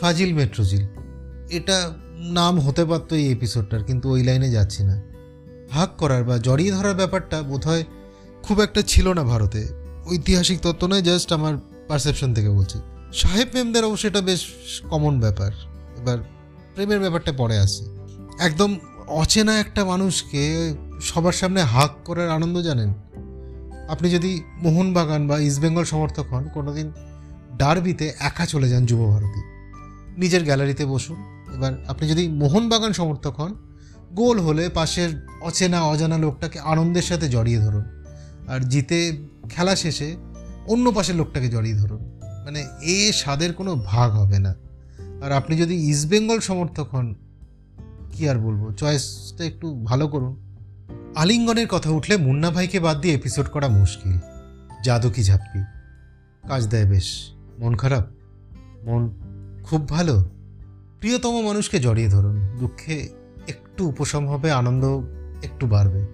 ফাজিল মেট্রোজিল। এটা নাম হতে পারতো এই এপিসোডটার কিন্তু ওই লাইনে যাচ্ছি না। হাক করার বা জড়িয়ে ধরার ব্যাপারটা বোধহয় খুব একটা ছিল না ভারতে। ঐতিহাসিক তত্ত্ব নয় জাস্ট আমার পারসেপশন থেকে বলছি। সাহেব মেমদের অবশ্য এটা বেশ কমন ব্যাপার। এবার প্রেমের ব্যাপারটা পরে আসি। একদম অচেনা একটা মানুষকে সবার সামনে হাক করার আনন্দ জানেন? আপনি যদি মোহনবাগান বা ইস্টবেঙ্গল সমর্থক হন, কোনোদিন ডার্বিতে একা চলে যান যুব ভারতী। নিজের গ্যালারিতে বসুন। এবার আপনি যদি মোহনবাগান সমর্থক হন, গোল হলে পাশের অচেনা, অজানা লোকটাকে আনন্দের সাথে জড়িয়ে ধরুন। আর জিতে খেলা শেষে অন্য পাশের লোকটাকে জড়িয়ে ধরুন। মানে এ স্বাদের কোনো ভাগ হবে না। আর আপনি যদি ইস্টবেঙ্গল সমর্থক হন, কি আর বলব? চয়েসটা একটু ভালো করুন। আলিঙ্গনের কথা উঠলে মুন্না ভাইকে বাদ দিয়ে এপিসোড করা মুশকিল। জাদু কি ঝাপ্পি কাজ দেয় বেশ। মন খারাপ? মন খুব ভালো। প্রিয়তম মানুষকে জড়িয়ে ধরুন। দুঃখে একটু উপশম হবে, আনন্দ একটু বাড়বে।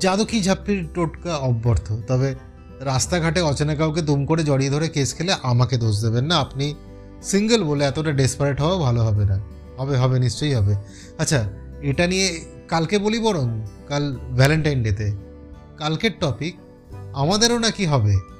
জাদু কি ঝাপ্পির টোটকা অব্যর্থ, তবে রাস্তাঘাটে অচেনা কাউকে দুম করে জড়িয়ে ধরে কেস খেলে আমাকে দোষ দেবেন না। আপনি সিঙ্গেল বলে এতটা ডেসপারেট হওয়া ভালো হবে না। হবে হবে, নিশ্চয়ই হবে। আচ্ছা এটা নিয়ে কালকে বলি বরং? কাল ভ্যালেন্টাইন ডেতে। কালকের টপিক, আমাদেরও নাকি হবে।